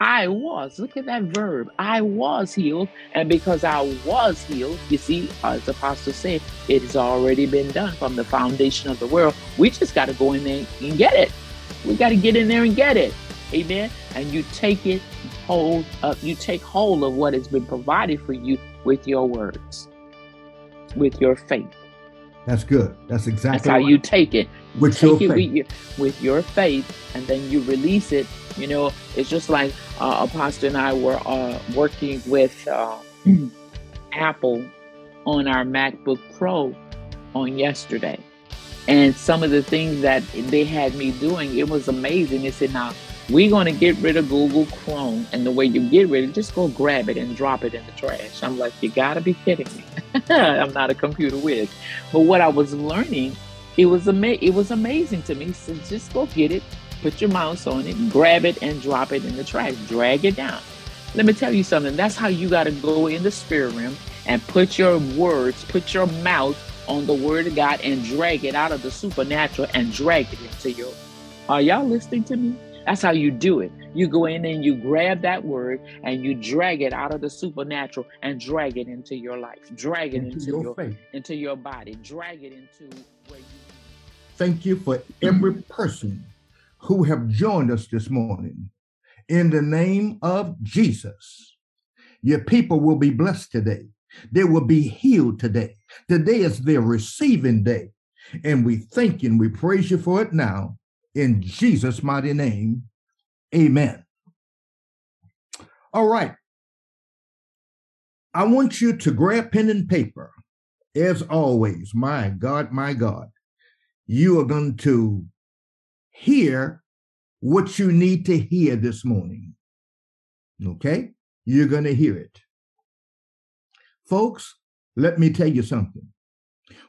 I was. Look at that verb. I was healed. And because I was healed, you see, as the Apostle said, it has already been done from the foundation of the world. We just got to go in there and get it. We got to get in there and get it. Amen. And you take it hold up, you take hold of what has been provided for you with your words, with your faith. That's good. That's exactly That's how right. you take it. You With take your it faith. With, your, with your faith, and then you release it. You know, it's just like uh, Apostle and I were uh, working with uh, Apple on our MacBook Pro on yesterday. And some of the things that they had me doing, it was amazing. They said, now we're going to get rid of Google Chrome. And the way you get rid of it, just go grab it and drop it in the trash. I'm like, you got to be kidding me. I'm not a computer whiz. But what I was learning, it was, ama- it was amazing to me. So just go get it, put your mouse on it, grab it, and drop it in the trash. Drag it down. Let me tell you something. That's how you got to go in the spirit realm and put your words, put your mouth on the word of God and drag it out of the supernatural and drag it into your. Are y'all listening to me? That's how you do it. You go in and you grab that word and you drag it out of the supernatural and drag it into your life. Drag it into into, your your, faith. into your body. Drag it into where you Thank you for every person who have joined us this morning. In the name of Jesus, your people will be blessed today. They will be healed today. Today is their receiving day. And we thank you and we praise you for it now. In Jesus' mighty name, amen. All right. I want you to grab pen and paper. As always, my God, my God, you are going to hear what you need to hear this morning. Okay? You're going to hear it. Folks, let me tell you something.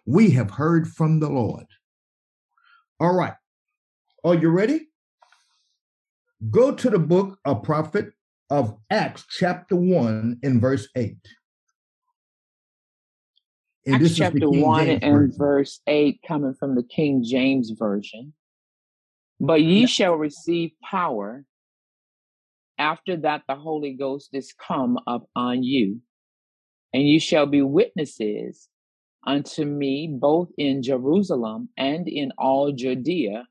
We have heard from the Lord. All right. Are you ready? Go to the book of prophet of Acts, chapter 1, in verse 8. And Acts this is the chapter 1 James and Version. verse 8, coming from the King James Version. But ye shall receive power after that the Holy Ghost is come upon you, and you shall be witnesses unto me both in Jerusalem and in all Judea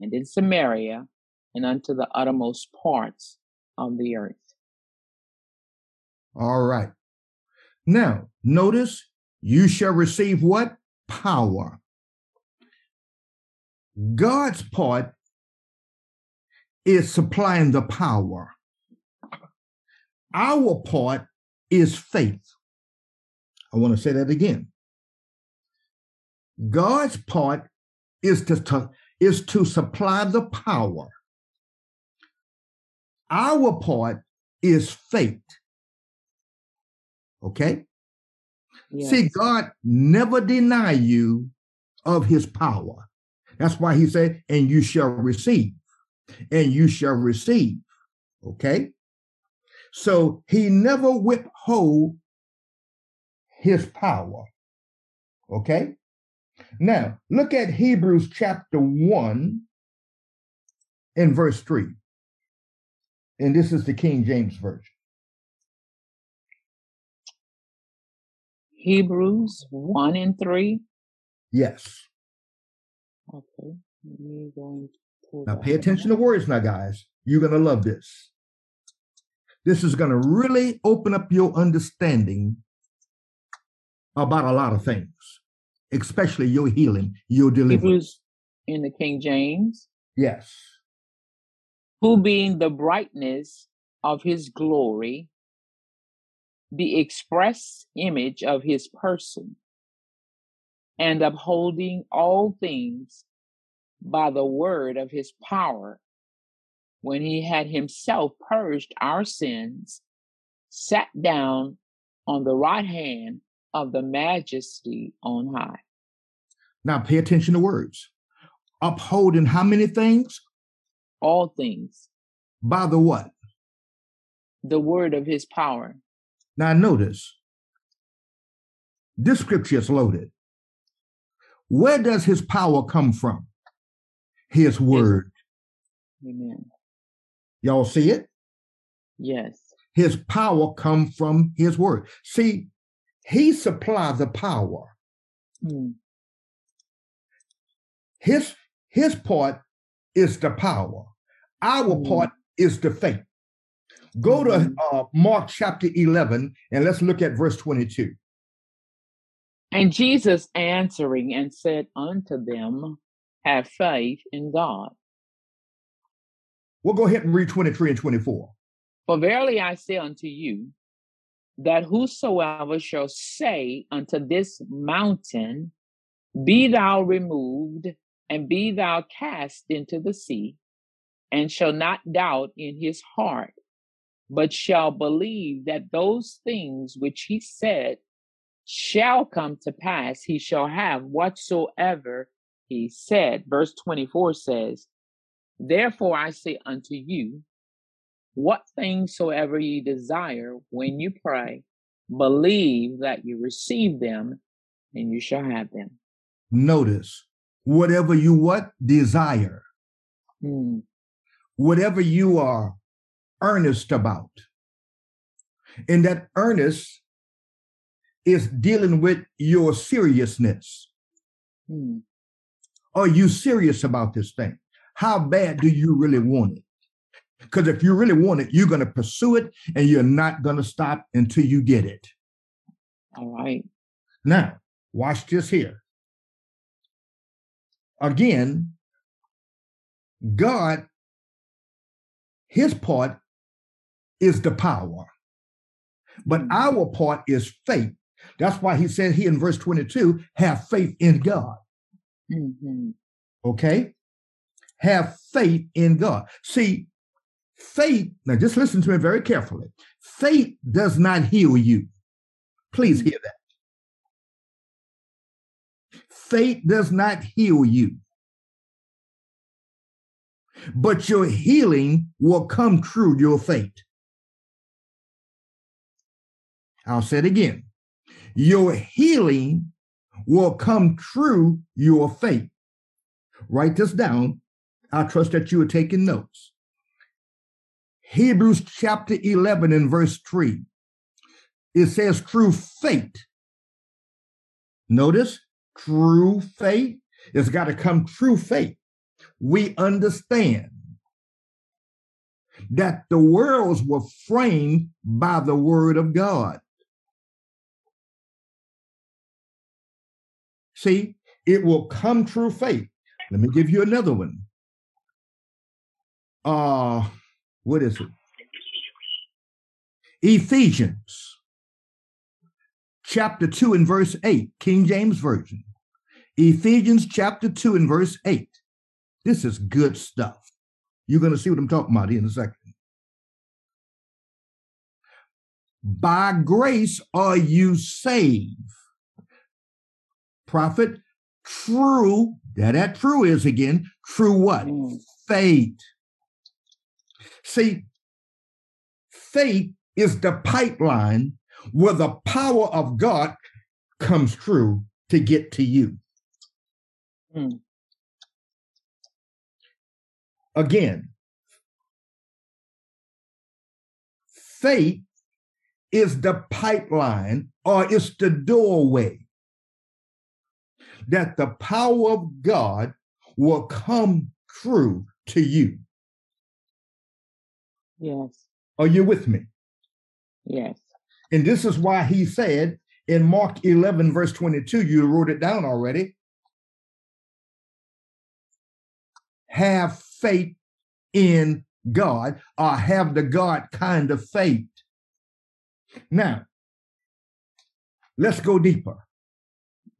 and in Samaria and unto the uttermost parts of the earth. All right. Now, notice you shall receive what? Power. God's part is supplying the power. Our part is faith. I want to say that again. God's part is to, to- is to supply the power. Our part is faith. Okay? See, God never deny you of his power. That's why he said, and you shall receive, and you shall receive. Okay? So he never withhold his power. Okay? Now, look at Hebrews chapter 1 and verse 3. And this is the King James Version. Hebrews 1 and 3. Yes. Okay. Let me pull Now pay attention to words now, guys. You're going to love this. This is going to really open up your understanding about a lot of things, especially your healing, your deliverance. Hebrews in the King James. Yes. who being the brightness of his glory, the express image of his person, and upholding all things by the word of his power, when he had himself purged our sins, sat down on the right hand of the majesty on high. Now pay attention to words. Upholding how many things? All things, By the what? the word of his power. Now notice, this scripture is loaded. Where does his power come from? His word. Amen. Y'all see it? Yes. His power come from his word. See, he supplies the power. Mm. His his part is the power. Our Mm. part is the faith. Go to Mhm. uh, Mark chapter 11 and let's look at verse 22. And Jesus answering and said unto them, Have faith in God. We'll go ahead and read 23 and 24. For verily I say unto you, that whosoever shall say unto this mountain, Be thou removed, and be thou cast into the sea, and shall not doubt in his heart, but shall believe that those things which he said shall come to pass, he shall have whatsoever he said. Verse 24 says, Therefore I say unto you, what things soever ye desire when you pray, believe that you receive them and you shall have them. Notice, whatever you what desire, Hmm. whatever you are earnest about. And that earnest is dealing with your seriousness. Hmm. Are you serious about this thing? How bad do you really want it? Because if you really want it, you're going to pursue it and you're not going to stop until you get it. All right. Now, watch this here. Again, God, his part is the power, but Mhm. our part is faith. That's why he said here in verse 22 have faith in God. hmm Okay? Have faith in God. See, faith, now just listen to me very carefully. Faith does not heal you. Please hear that. Faith does not heal you. But your healing will come through your faith. I'll say it again. Your healing will come through your faith. Write this down. I trust that you are taking notes. Hebrews chapter 11 and verse 3. It says, through faith. Notice, true faith. It's got to come true faith. We understand that the worlds were framed by the word of God. See, it will come true faith. Let me give you another one. Uh, what is it? Ephesians chapter 2 and verse 8, King James Version. Ephesians chapter 2 and verse 8. This is good stuff. You're going to see what I'm talking about here in a second. By grace are you saved. Prophet, true, that that true is again, true what? Mm. Faith. See, faith is the pipeline where the power of God comes through to get to you. Mm. Again, faith is the pipeline or it's the doorway that the power of God will come through to you. Yes. Are you with me? Yes. And this is why he said in Mark 11, verse 22, you wrote it down already. Have faith in God or have the God kind of faith. Now, let's go deeper.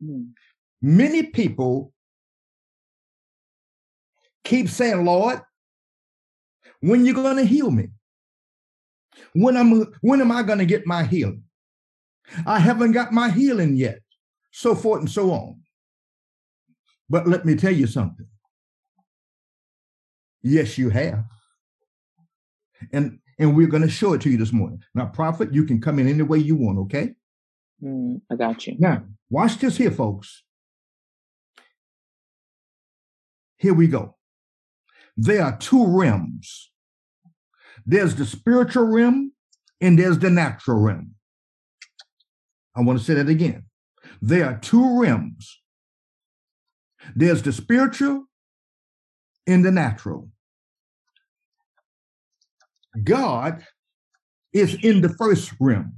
Mm. Many people keep saying, Lord, when you going to heal me? When am when am I going to get my healing? I haven't got my healing yet. So forth and so on. But let me tell you something. Yes, you have. And and we're going to show it to you this morning. Now, prophet, you can come in any way you want, okay? Mm. I got you. Now, watch this here, folks. Here we go. There are two realms. There's the spiritual realm and there's the natural realm. I want to say that again. There are two realms. There's the spiritual and the natural. God is in the first realm.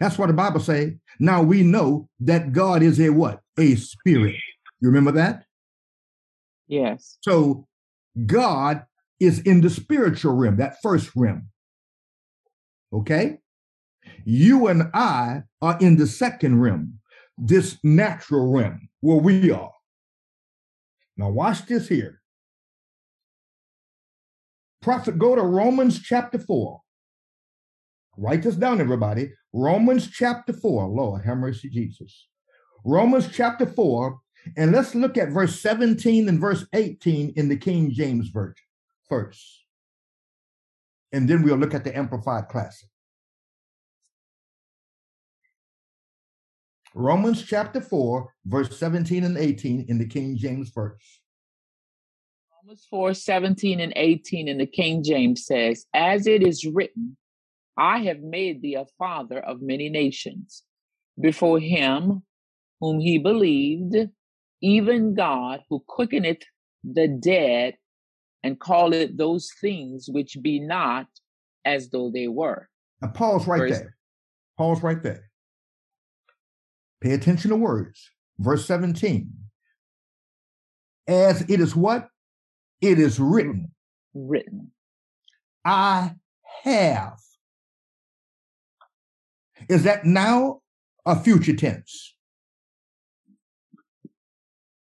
That's what the Bible say. Now we know that God is a what? A spirit. You remember that? Yes. So God is in the spiritual realm, that first realm. Okay? You and I are in the second realm, this natural realm where we are. Now, watch this here. Prophet, go to Romans chapter 4. Write this down, everybody. Romans chapter 4. Lord, have mercy, Jesus. Romans chapter 4, and let's look at verse 17 and verse 18 in the King James Version first. And then we'll look at the Amplified Classic. Romans chapter 4, verse 17 and 18 in the King James Version. Romans 4, 17 and 18 in the King James says, As it is written, I have made thee a father of many nations, before him whom he believed, even God who quickeneth the dead and call it those things which be not as though they were. Now pause right Verse, there. Pause right there. Pay attention to words. Verse 17. As it is what? It is written. Written. I have. Is that now a future tense?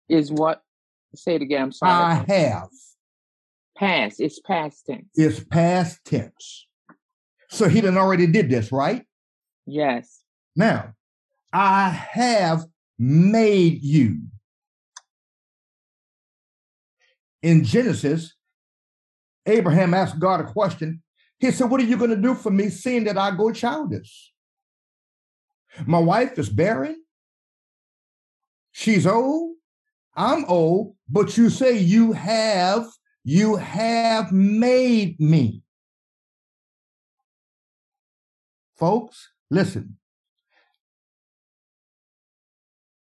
Is what? Say it again. I'm sorry. I have. Past. It's past tense. It's past tense. So he done already did this, right? Yes. Now, I have made you. In Genesis, Abraham asked God a question. He said, What are you going to do for me, seeing that I go childless? My wife is barren. She's old. I'm old, but you say you have, you have made me. Folks, listen.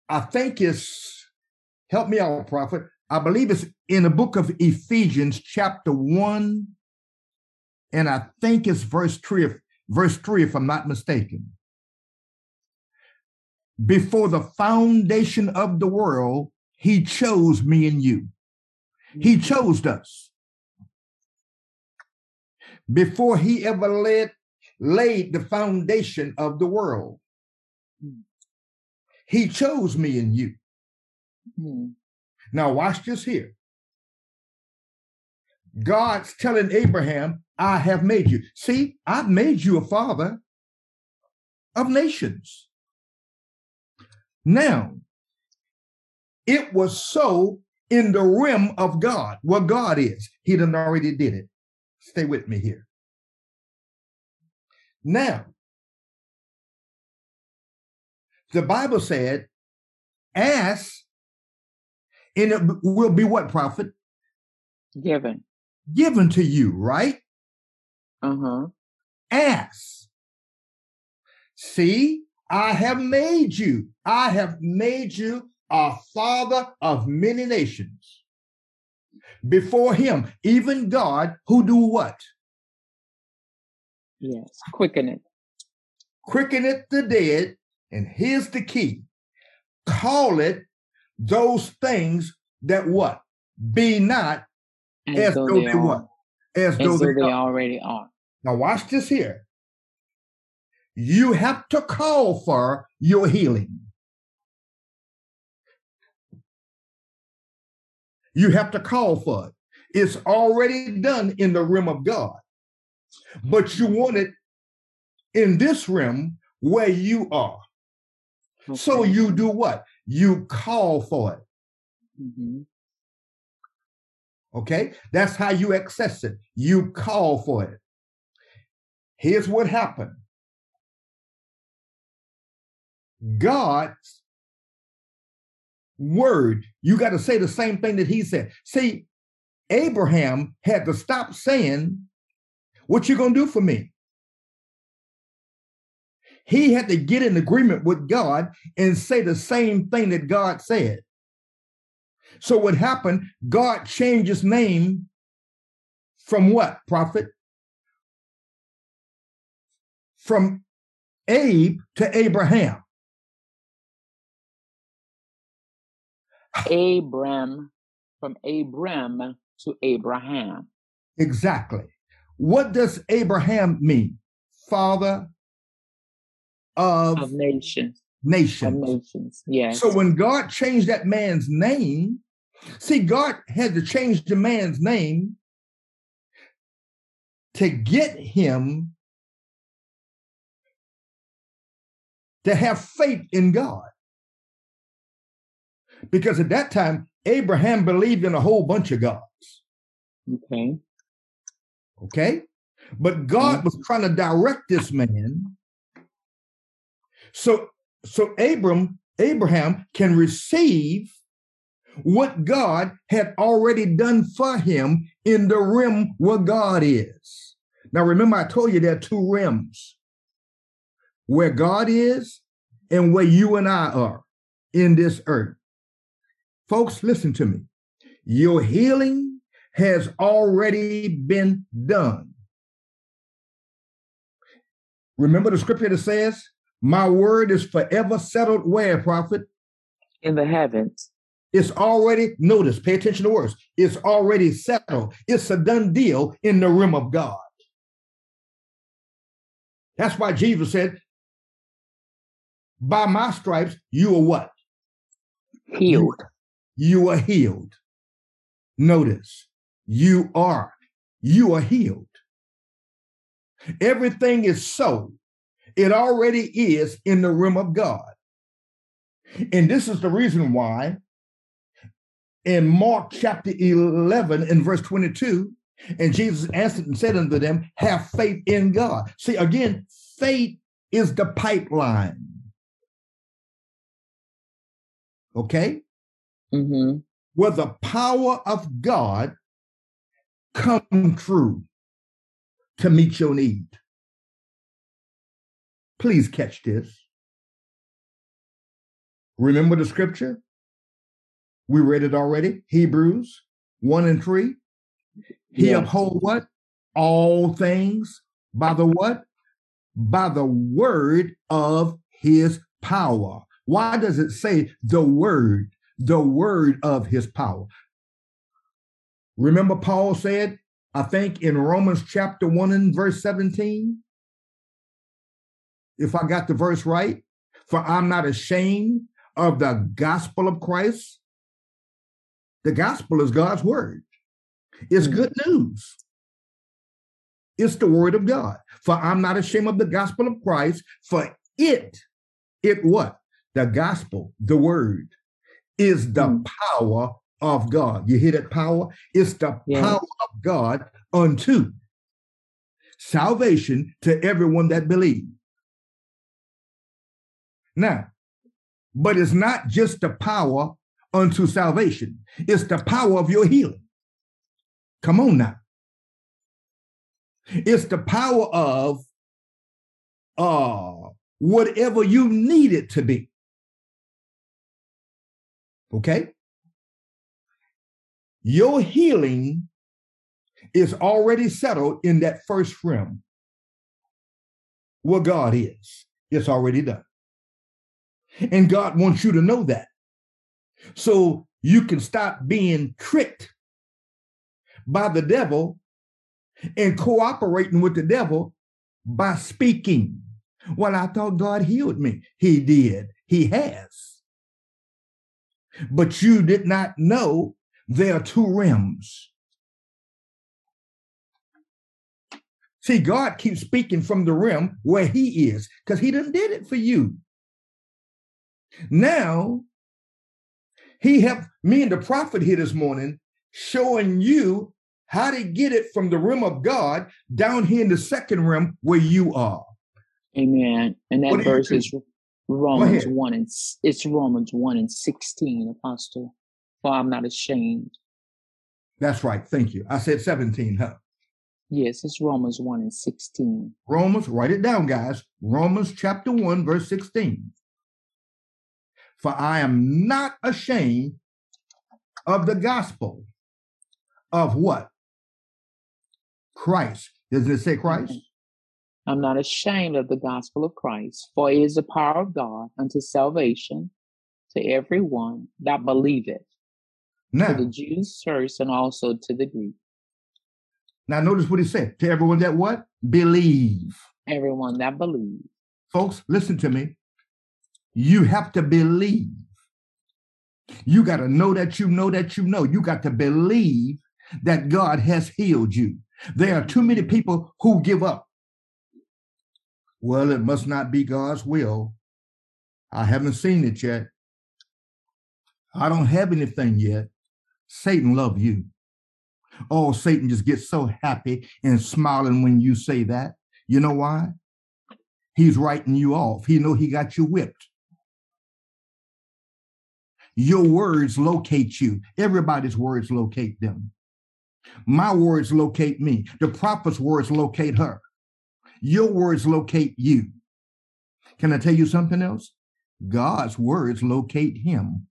I think it's, help me out, prophet. I believe it's in the book of Ephesians, chapter 1, and I think it's verse 3, verse 3, if I'm not mistaken. Before the foundation of the world, he chose me and you. He chose us. Before he ever laid, laid the foundation of the world, he chose me and you. Now, watch this here. God's telling Abraham, I have made you. See, I've made you a father of nations. Now, it was so in the realm of God, what God is. He done already did it. Stay with me here. Now, the Bible said, ask, and it will be what, prophet? Given. Given to you, right? Uh-huh. Ask. See, I have made you. I have made you a father of many nations. Before him, even God, who do what? Yes, quicken it. Quicken it the dead and here's the key call it those things that what? Be not as, as though, they, they what? As, as though, though, they, they already are. Now, watch this here. You have to call for your healing. You have to call for it. It's already done in the realm of God. But you want it in this realm where you are. Okay. So you do what? You call for it. Mm-hmm. Okay? That's how you access it. You call for it. Here's what happened God's word, you got to say the same thing that He said. See, Abraham had to stop saying, What you gonna do for me? He had to get in agreement with God and say the same thing that God said. So what happened? God changed his name from what, prophet? From Abe to Abraham. Abram, from Abram to Abraham. Exactly. What does Abraham mean? Father of, of nations. Nations. Of nations. Yes. So when God changed that man's name, see, God had to change the man's name to get him to have faith in God. Because at that time, Abraham believed in a whole bunch of gods. Okay. Okay. But God mm-hmm. was trying to direct this man. So so Abram, Abraham can receive what God had already done for him in the rim where God is. Now remember, I told you there are two rims where God is and where you and I are in this earth. Folks, listen to me. Your healing has already been done. Remember the scripture that says, My word is forever settled where, prophet? In the heavens. It's already, notice, pay attention to words. It's already settled. It's a done deal in the realm of God. That's why Jesus said, By my stripes, you are what? Healed you are healed. Notice, you are, you are healed. Everything is so. It already is in the realm of God. And this is the reason why in Mark chapter 11 and verse 22, and Jesus answered and said unto them, Have faith in God. See, again, faith is the pipeline. Okay? Mm-hmm. where the power of God come true to meet your need. Please catch this. Remember the scripture? We read it already. Hebrews 1 and 3. He yes. uphold what? All things by the what? By the word of his power. Why does it say the word? The word of his power. Remember, Paul said, I think in Romans chapter 1 and verse 17, if I got the verse right, for I'm not ashamed of the gospel of Christ. The gospel is God's word, it's hmm. good news. It's the word of God. For I'm not ashamed of the gospel of Christ, for it, it what? The gospel, the word, is the mm. power of God. You hear that power? It's the yeah. power of God unto salvation to everyone that believes. Now, but it's not just the power unto salvation, it's the power of your healing. Come on now. It's the power of uh whatever you need it to be. Okay? Your healing is already settled in that first realm where God is. It's already done. And God wants you to know that. So you can stop being tricked by the devil and cooperating with the devil by speaking. Well, I thought God healed me. He did. He has but you did not know there are two rims. See, God keeps speaking from the rim where He is, because He done did it for you. Now, He helped me and the prophet here this morning, showing you how to get it from the rim of God down here in the second rim where you are. Amen. And that verse is Romans 1 and it's Romans 1 and 16, Apostle. For I'm not ashamed. That's right. Thank you. I said 17, huh? Yes, it's Romans 1 and 16. Romans, write it down, guys. Romans chapter 1, verse 16. For I am not ashamed of the gospel of what? Christ. Doesn't it say Christ? Mm-hmm. I'm not ashamed of the gospel of Christ, for it is the power of God unto salvation to everyone that believeth, Now, to the Jews first and also to the Greek. now notice what he said. To everyone that what? Believe. Everyone that believe. Folks, listen to me. You have to believe. You got to know that you know that you know. You got to believe that God has healed you. There are too many people who give up. Well, it must not be God's will. I haven't seen it yet. I don't have anything yet. Satan love you. Oh, Satan just gets so happy and smiling when you say that. You know why? He's writing you off. He know he got you whipped. Your words locate you. Everybody's words locate them. My words locate me. The prophet's words locate her. Your words locate you. Can I tell you something else? God's words locate him.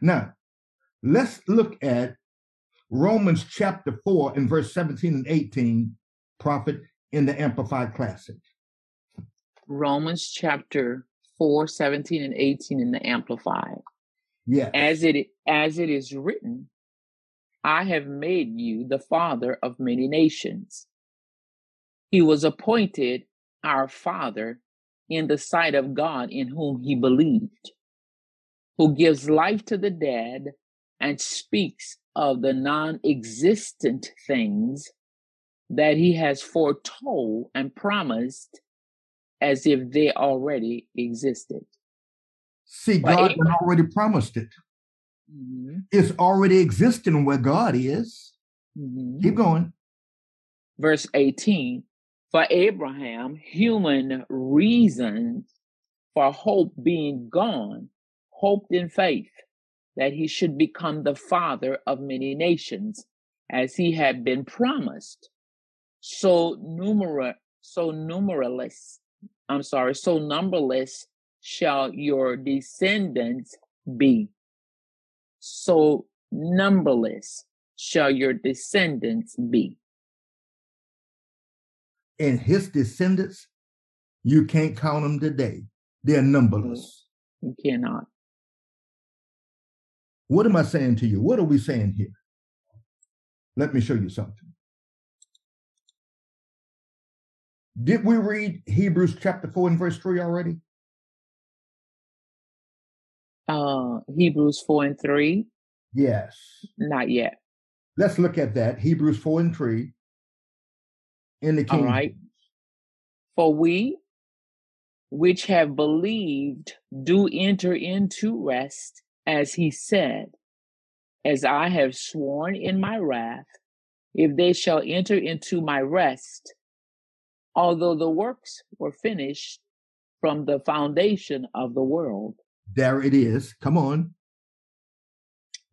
Now, let's look at Romans chapter 4 and verse 17 and 18, prophet in the Amplified Classic. Romans chapter 4, 17 and 18 in the Amplified. Yes. As it as it is written, I have made you the father of many nations. He was appointed our father in the sight of God in whom he believed, who gives life to the dead and speaks of the non existent things that he has foretold and promised as if they already existed. See, God had already promised it. Mhm, It's already existing where God is. mhm. Keep going. verse 18 for abraham human reasons for hope being gone hoped in faith that he should become the father of many nations as he had been promised so numerous so numerous i'm sorry so numberless shall your descendants be so numberless shall your descendants be And his descendants, you can't count them today. They're numberless. Mm, you cannot What am I saying to you? What are we saying here? Let me show you something. Did we read Hebrews chapter 4 and verse 3 already? Uh Hebrews 4 and 3 Yes. not yet Let's look at that. Hebrews 4 and 3 in the All King. right. for we which have believed do enter into rest as he said as I have sworn in my wrath if they shall enter into my rest although the works were finished from the foundation of the world There it is. Come on.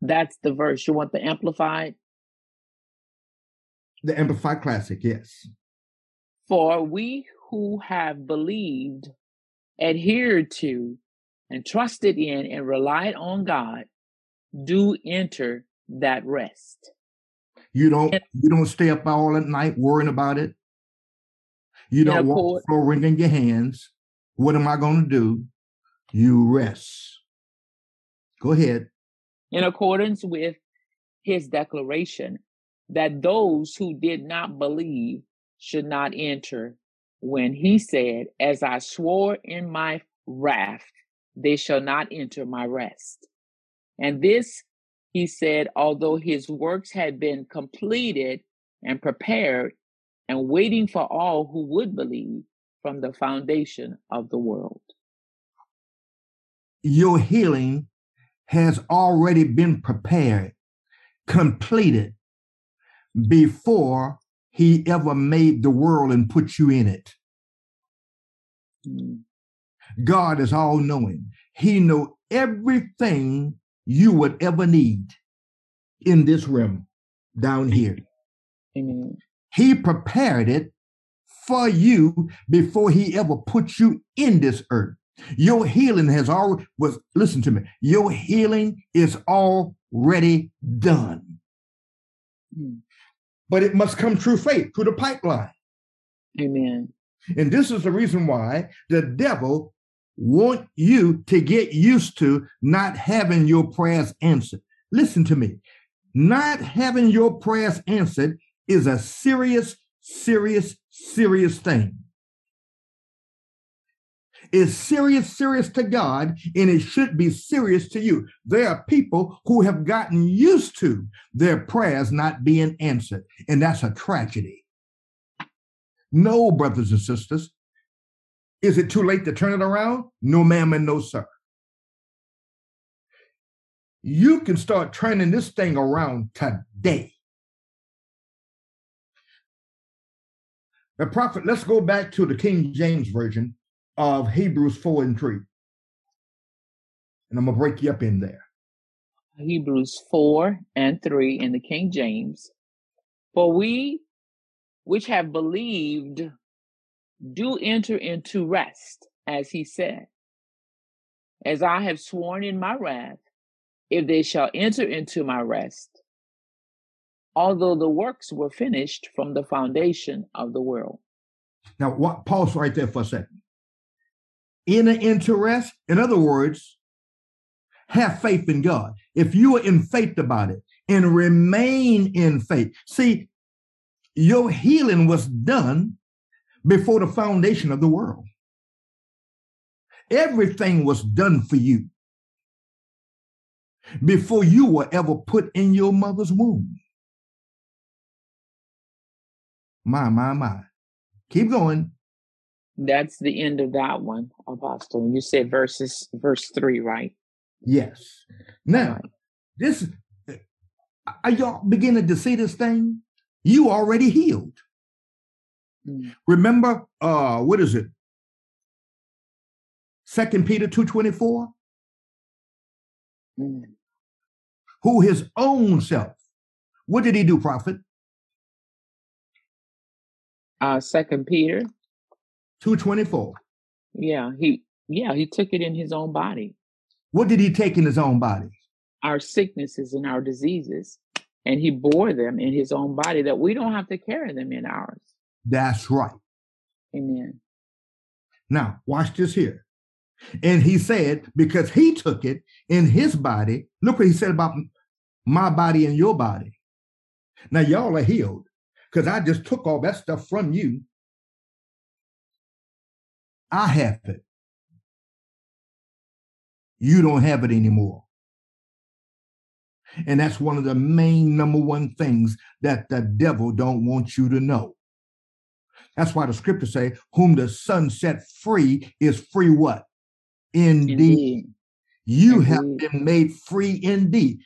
that's the verse you want the amplified The Amplified Classic. Yes. For we who have believed, adhered to, and trusted in and relied on God do enter that rest. You don't you don't stay up all at night worrying about it. You don't walk the floor wringing your hands. What am I going to do? You rest. Go ahead. In accordance with his declaration that those who did not believe should not enter, when he said, As I swore in my wrath, they shall not enter my rest. And this he said, although his works had been completed and prepared and waiting for all who would believe from the foundation of the world. Your healing has already been prepared, completed before he ever made the world and put you in it. God is all knowing. He know everything you would ever need in this room down here. Amen. He prepared it for you before he ever put you in this earth. Your healing has already was listen to me. Your healing is already done. Hmm. But it must come through faith, through the pipeline. Amen. And this is the reason why the devil want you to get used to not having your prayers answered. Listen to me. Not having your prayers answered is a serious, serious, serious thing. It's serious, serious to God, and it should be serious to you. There are people who have gotten used to their prayers not being answered, and that's a tragedy. No, brothers and sisters. Is it too late to turn it around? No, ma'am, and no, sir. You can start turning this thing around today. The prophet, let's go back to the King James Version of Hebrews 4 and 3. And I'm going to break you up in there. Hebrews 4 and 3 in the King James. For we which have believed do enter into rest, as he said, as I have sworn in my wrath, if they shall enter into my rest, although the works were finished from the foundation of the world. Now, what, pause right there for a second. Enter into rest, in other words, have faith in God. If you are in faith about it and remain in faith, see, your healing was done before the foundation of the world. Everything was done for you before you were ever put in your mother's womb. My, my, my. Keep going. That's the end of that one, Apostle. You said verses verse three, right? Yes. Now, right. this are y'all beginning to see this thing? You already healed. Mm. Remember, uh, what is it? Second Peter 2.24? Mm. Who his own self. What did he do, prophet? Uh second Peter 224. Yeah, he yeah, he took it in his own body. What did he take in his own body? Our sicknesses and our diseases. And he bore them in his own body that we don't have to carry them in ours. That's right. Amen. Now, watch this here. And he said, because he took it in his body, look what he said about my body and your body. Now, y'all are healed because I just took all that stuff from you. I have it. You don't have it anymore. And that's one of the main number one things that the devil don't want you to know. That's why the scriptures say, whom the son set free is free what? Indeed. indeed. You indeed. have been made free indeed.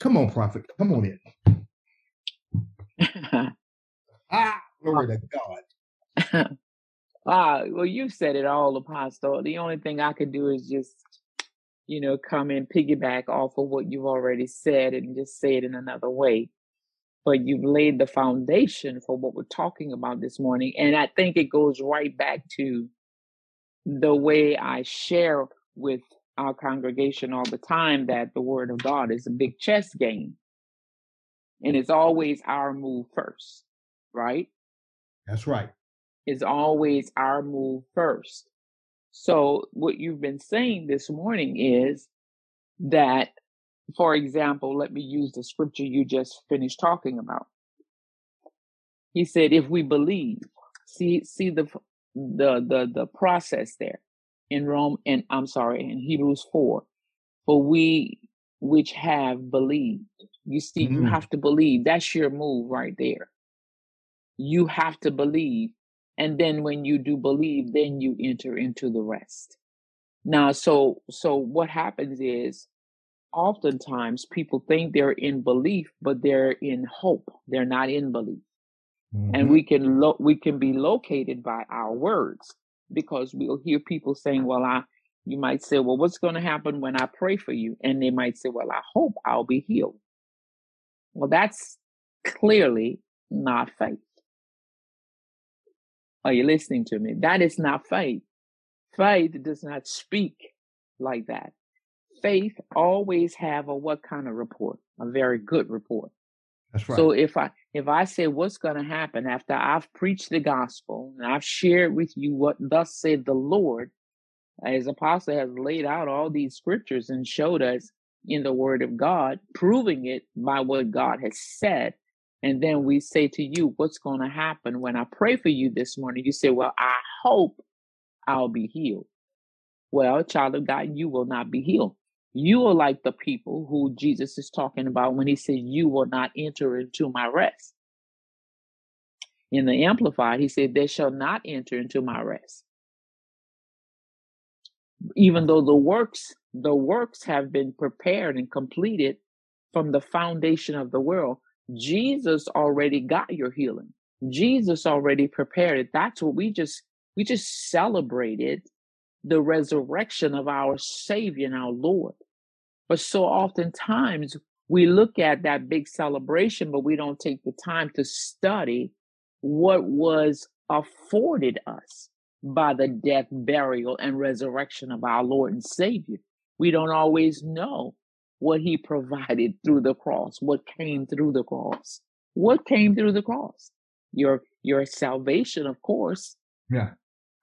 Come on, prophet. Come on in. ah, glory to God. ah, well, you said it all, Apostle. The only thing I could do is just you know, come and piggyback off of what you've already said and just say it in another way. But you've laid the foundation for what we're talking about this morning. And I think it goes right back to the way I share with our congregation all the time that the word of God is a big chess game. And it's always our move first, right? That's right. It's always our move first. So, what you've been saying this morning is that, for example, let me use the scripture you just finished talking about. He said, if we believe, see, see the, the, the, the process there in Rome, and I'm sorry, in Hebrews 4, for we which have believed. You see, mm-hmm. you have to believe. That's your move right there. You have to believe and then when you do believe then you enter into the rest now so so what happens is oftentimes people think they're in belief but they're in hope they're not in belief mm-hmm. and we can lo- we can be located by our words because we'll hear people saying well i You might say, Well, what's going to happen when I pray for you? And they might say, Well, I hope I'll be healed. Well, that's clearly not faith. Are you listening to me? That is not faith. Faith does not speak like that. Faith always have a what kind of report? A very good report. That's right. So if I if I say what's going to happen after I've preached the gospel and I've shared with you what thus said the Lord, as Apostle has laid out all these scriptures and showed us in the Word of God, proving it by what God has said, and then we say to you, What's going to happen when I pray for you this morning? You say, Well, I hope I'll be healed. Well, child of God, you will not be healed. You are like the people who Jesus is talking about when he said, You will not enter into my rest. In the Amplified, he said, They shall not enter into my rest. Even though the works, the works have been prepared and completed from the foundation of the world, Jesus already got your healing. Jesus already prepared it. That's what we just we just celebrated the resurrection of our Savior and our Lord. But so oftentimes we look at that big celebration, but we don't take the time to study what was afforded us by the death, burial, and resurrection of our Lord and Savior. We don't always know what he provided through the cross, what came through the cross. What came through the cross? Your your salvation, of course. Yeah.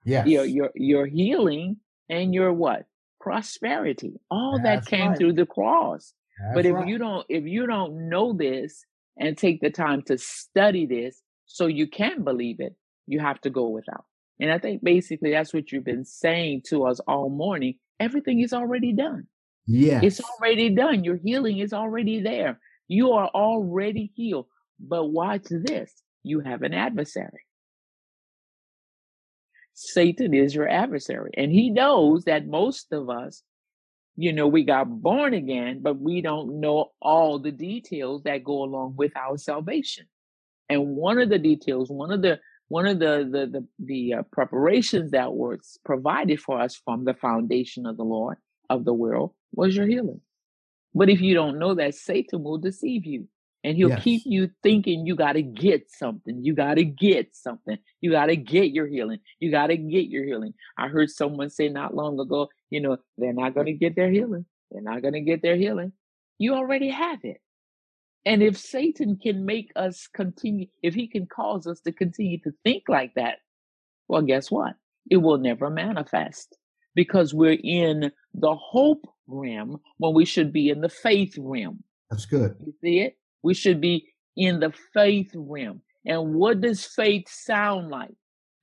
Yes. Your your your healing and your what? Prosperity. All That's that came right. through the cross. That's but if right. you don't if you don't know this and take the time to study this so you can believe it, you have to go without. And I think basically that's what you've been saying to us all morning. Everything is already done. Yes. It's already done. Your healing is already there. You are already healed. But watch this. You have an adversary. Satan is your adversary. And he knows that most of us, you know, we got born again, but we don't know all the details that go along with our salvation. And one of the details, one of the one of the the the, the uh, preparations that was provided for us from the foundation of the Lord of the world was your healing. But if you don't know that, Satan will deceive you. And he'll yes. keep you thinking you got to get something. You got to get something. You got to get your healing. You got to get your healing. I heard someone say not long ago, you know, they're not going to get their healing. They're not going to get their healing. You already have it. And if Satan can make us continue, if he can cause us to continue to think like that, well, guess what? It will never manifest because we're in the hope realm when we should be in the faith realm. That's good. You see it? We should be in the faith realm. And what does faith sound like?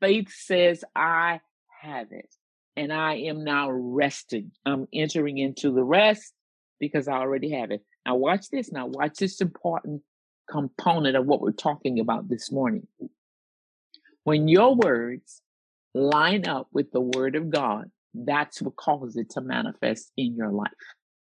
Faith says, I have it and I am now resting. I'm entering into the rest because I already have it. Now, watch this. Now, watch this important component of what we're talking about this morning. When your words line up with the word of God, that's what causes it to manifest in your life.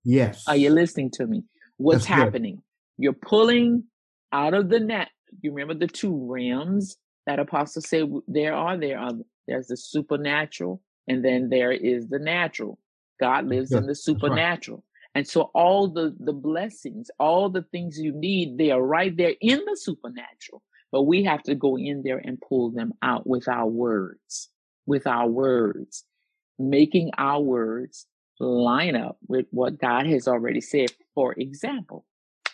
Yes. Are you listening to me? What's that's happening? Good. You're pulling out of the net. You remember the two realms that apostle said there are there are there's the supernatural and then there is the natural. God lives yeah, in the supernatural. Right. And so all the the blessings, all the things you need, they are right there in the supernatural. But we have to go in there and pull them out with our words, with our words, making our words line up with what God has already said. For example,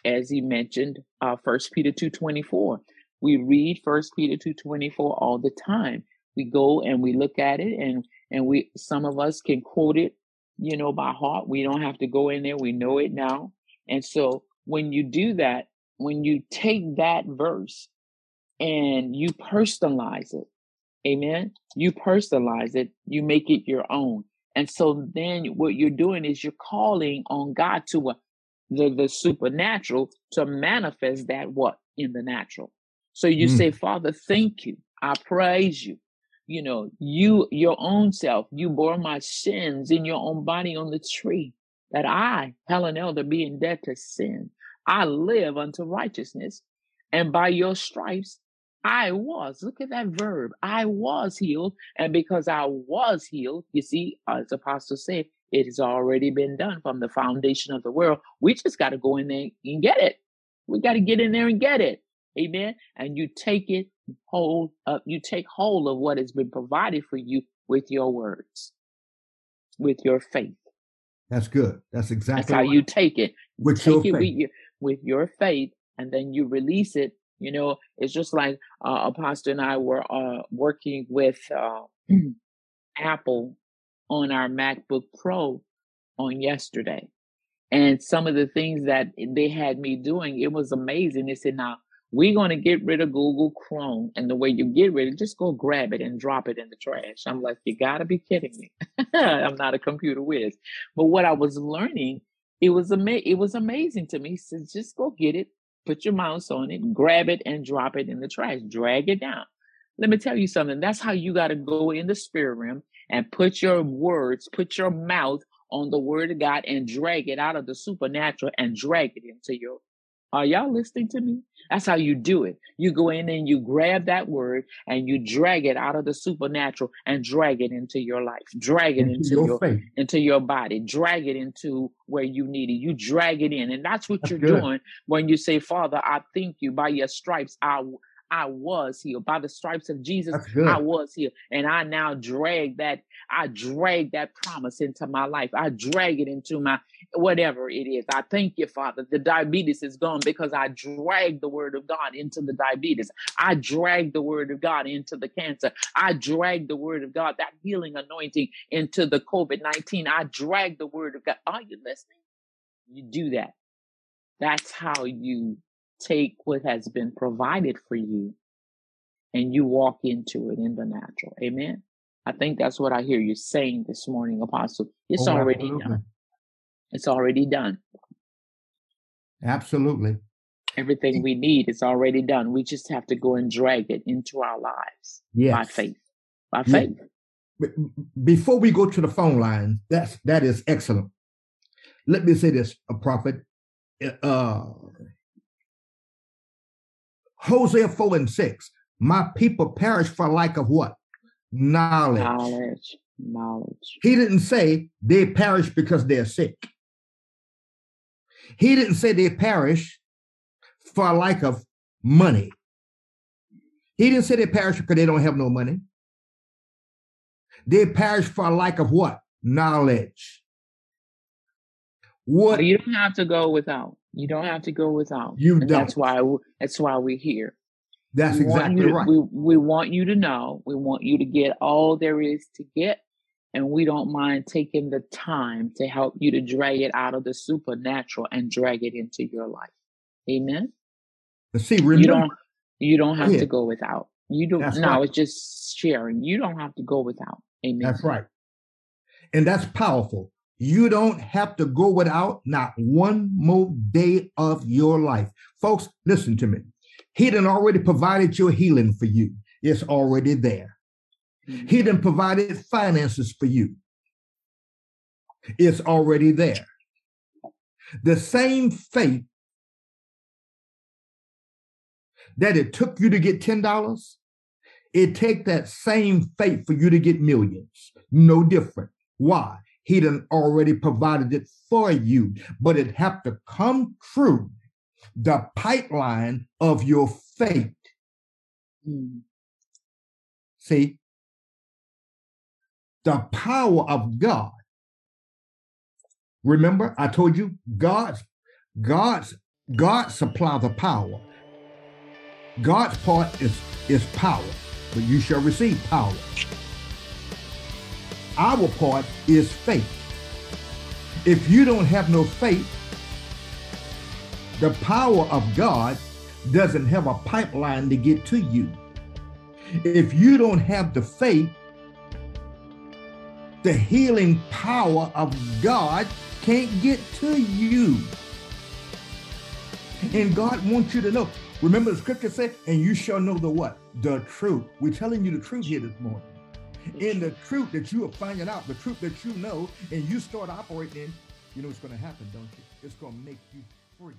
as he mentioned, uh, First Peter two twenty four. We read First Peter two twenty four all the time. We go and we look at it, and and we some of us can quote it, you know, by heart. We don't have to go in there. We know it now. And so when you do that, when you take that verse and you personalize it, amen. You personalize it. You make it your own. And so then what you're doing is you're calling on God to uh, the, the supernatural to manifest that what in the natural. So you mm. say, Father, thank you. I praise you. You know, you, your own self, you bore my sins in your own body on the tree that I, Helen Elder, being dead to sin, I live unto righteousness. And by your stripes, I was. Look at that verb. I was healed. And because I was healed, you see, as the Apostle said, it has already been done from the foundation of the world. We just got to go in there and get it. We got to get in there and get it. Amen. And you take it hold up, you take hold of what has been provided for you with your words, with your faith. That's good. That's exactly That's how you take it. With take your it faith. with your, with your faith, and then you release it. You know, it's just like uh, Apostle and I were uh, working with uh, Apple on our MacBook Pro on yesterday. And some of the things that they had me doing, it was amazing. They said, now we're going to get rid of Google Chrome. And the way you get rid of it, just go grab it and drop it in the trash. I'm like, you got to be kidding me. I'm not a computer whiz. But what I was learning, it was, ama- it was amazing to me. He says, just go get it, put your mouse on it, grab it and drop it in the trash, drag it down. Let me tell you something. That's how you got to go in the spirit realm and put your words, put your mouth on the word of God and drag it out of the supernatural and drag it into your. Are y'all listening to me? That's how you do it. You go in and you grab that word and you drag it out of the supernatural and drag it into your life. Drag it into into your your faith. into your body. Drag it into where you need it. You drag it in. And that's what That's you're good. doing when you say, Father, I thank you by your stripes. I I was healed. By the stripes of Jesus, I was healed. And I now drag that, I drag that promise into my life. I drag it into my whatever it is. I thank you, Father. The diabetes is gone because I drag the word of God into the diabetes. I drag the word of God into the cancer. I drag the word of God, that healing anointing into the COVID 19. I drag the word of God. Are you listening? You do that. That's how you take what has been provided for you and you walk into it in the natural. Amen. I think that's what I hear you saying this morning, Apostle. It's Oh, already absolutely. done. It's already done. Absolutely. Everything we need is already done. We just have to go and drag it into our lives Yes. by faith. By faith. Before we go to the phone line, that's that is excellent. Let me say this, a prophet. Uh, Hosea 4 and 6. My people perish for lack of what? Knowledge. Knowledge. Knowledge. He didn't say they perish because they're sick. He didn't say they perish for lack of money. He didn't say they perish because they don't have no money. They perish for lack of what? Knowledge. What But you don't have to go without. You don't have to go without. You and that's don't. why that's why we're here. that's we exactly to, right. we, we want you to know. We want you to get all there is to get. And we don't mind taking the time to help you to drag it out of the supernatural and drag it into your life. Amen. But see, You remember, don't you don't have Yeah. to go without. You don't That's no, right. it's just sharing. You don't have to go without. Amen. That's right. And that's powerful. You don't have to go without not one more day of your life. Folks, listen to me. He done already provided your healing for you. It's already there. He done provided finances for you. It's already there. The same faith that it took you to get $10, it take that same faith for you to get millions. No different. Why? He done already provided it for you, but it have to come through the pipeline of your faith. Mm. See, the power of God. Remember, I told you God's God's God supply the power. God's part is is power, but you shall receive power. Our part is faith. If you don't have no faith, the power of God doesn't have a pipeline to get to you. If you don't have the faith, the healing power of God can't get to you. And God wants you to know. Remember the scripture said, and you shall know the what? The truth. We're telling you the truth here this morning. In the truth that you are finding out, the truth that you know, and you start operating in, you know what's going to happen, don't you? It's going to make you free.